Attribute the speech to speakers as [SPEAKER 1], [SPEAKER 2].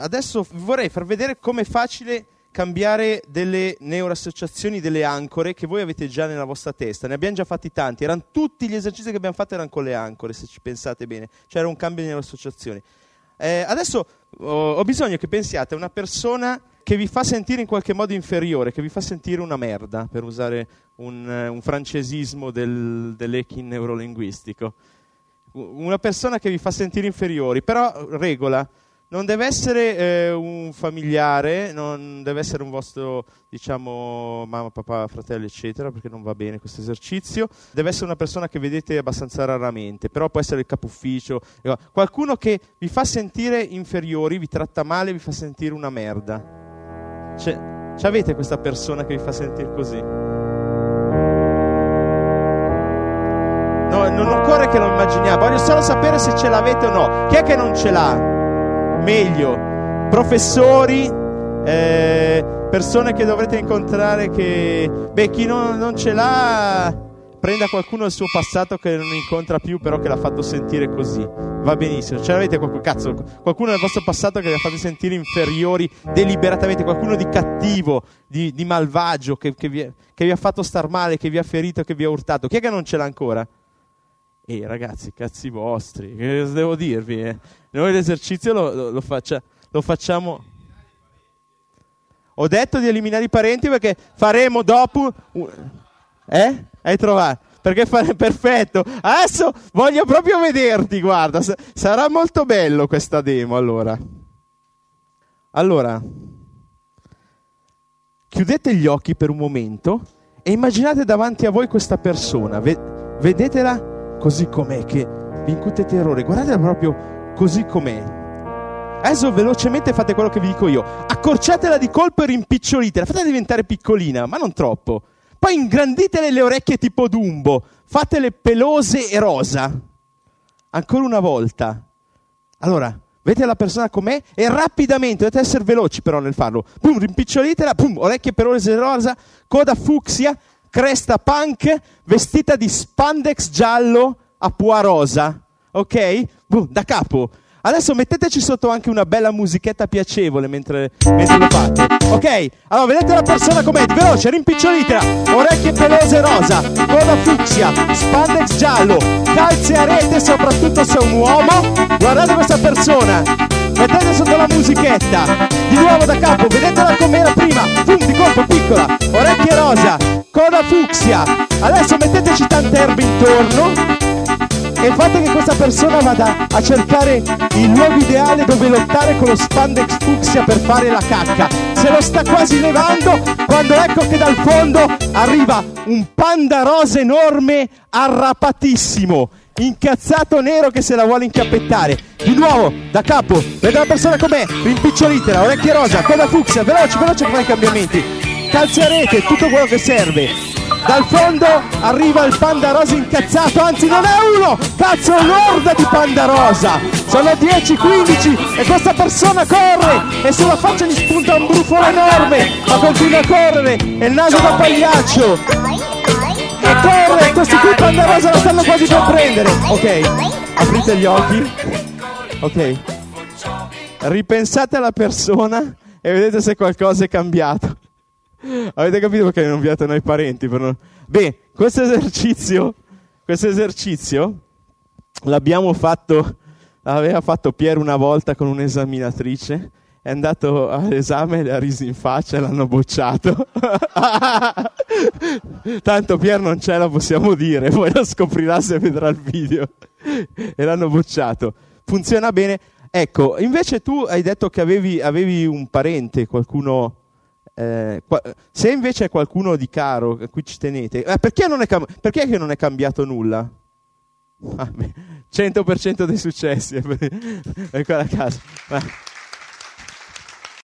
[SPEAKER 1] adesso vorrei far vedere com'è facile cambiare delle neuroassociazioni, delle ancore che voi avete già nella vostra testa. Ne abbiamo già fatti tanti, erano tutti gli esercizi che abbiamo fatto erano con le ancore, se ci pensate bene. C'era un cambio di neuroassociazioni. Eh, adesso ho, ho bisogno che pensiate a una persona che vi fa sentire in qualche modo inferiore, che vi fa sentire una merda, per usare un, un francesismo del, dell'Echin neurolinguistico. Una persona che vi fa sentire inferiori, però regola, non deve essere eh, un familiare, non deve essere un vostro, diciamo, mamma, papà, fratello, eccetera, perché non va bene questo esercizio. Deve essere una persona che vedete abbastanza raramente, però può essere il capo ufficio. Qualcuno che vi fa sentire inferiori, vi tratta male, vi fa sentire una merda. C'è, avete questa persona che vi fa sentire così? No, non occorre che lo immaginiamo, voglio solo sapere se ce l'avete o no. Chi è che non ce l'ha? Meglio, professori, eh, persone che dovrete incontrare che, beh, chi non, non ce l'ha, prenda qualcuno del suo passato che non incontra più, però che l'ha fatto sentire così. Va benissimo. Ce l'avete qualcuno, cazzo, qualcuno nel vostro passato che vi ha fatto sentire inferiori deliberatamente, qualcuno di cattivo, di, di malvagio, che, che, vi, che vi ha fatto star male, che vi ha ferito, che vi ha urtato. Chi è che non ce l'ha ancora? Ehi ragazzi, cazzi vostri, che devo dirvi? Eh? Noi l'esercizio lo, lo, faccia, lo facciamo... Ho detto di eliminare i parenti perché faremo dopo... Eh? Hai trovato? Perché fare perfetto. Adesso voglio proprio vederti, guarda, sarà molto bello questa demo allora. Allora, chiudete gli occhi per un momento e immaginate davanti a voi questa persona, vedetela così com'è, che vi incute terrore. Guardatela proprio così com'è. Adesso velocemente fate quello che vi dico io. Accorciatela di colpo e rimpicciolitela. Fatela diventare piccolina, ma non troppo. Poi ingranditele le orecchie tipo Dumbo. Fatele pelose e rosa. Ancora una volta. Allora, vedete la persona com'è e rapidamente, dovete essere veloci però nel farlo. Pum, rimpicciolitela, pum, orecchie pelose e rosa, coda fucsia, cresta punk, vestita di spandex giallo a pua rosa. Ok? Boom, da capo. Adesso metteteci sotto anche una bella musichetta piacevole mentre, mentre lo fate. Ok? Allora, vedete la persona com'è? Veloce, rimpicciolitela. Orecchie pelose rosa, coda fucsia, spandex giallo, calze a rete, soprattutto se è un uomo. Guardate questa persona. Mettete sotto la musichetta. Di nuovo da capo, vedetela com'era prima. Di colpo piccola. Orecchie rosa, coda fucsia. Adesso metteteci tante erbe intorno e fate che questa persona vada a cercare il luogo ideale dove lottare con lo spandex fucsia per fare la cacca. Se lo sta quasi levando quando ecco che dal fondo arriva un panda rosa enorme arrapatissimo incazzato nero che se la vuole incappettare. Di nuovo, da capo, vede la persona com'è, rimpicciolitela, orecchie rosa, coda fucsia, veloce, veloce che fa i cambiamenti. Calzi a rete, tutto quello che serve. Dal fondo arriva il panda rosa incazzato, anzi non è uno, cazzo è un'orda di panda rosa. Sono 10-15 e questa persona corre e sulla faccia gli spunta un brufolo enorme, ma continua a correre e il naso da pagliaccio. E corre, questi qui panda rosa la stanno quasi per prendere. Ok, aprite gli occhi. Ok. Ripensate alla persona e vedete se qualcosa è cambiato. Avete capito perché non inviate noi parenti? Non... Beh, questo esercizio, questo esercizio l'abbiamo fatto, l'aveva fatto Piero una volta con un'esaminatrice, è andato all'esame, le ha risi in faccia e l'hanno bocciato. Tanto Pier non c'è, la possiamo dire, poi lo scoprirà se vedrà il video. e l'hanno bocciato. Funziona bene. Ecco, invece tu hai detto che avevi, avevi un parente, qualcuno eh, se invece è qualcuno di caro, a cui ci tenete, eh, perché, non è perché non è cambiato nulla? Ah, 100% dei successi, è quella casa.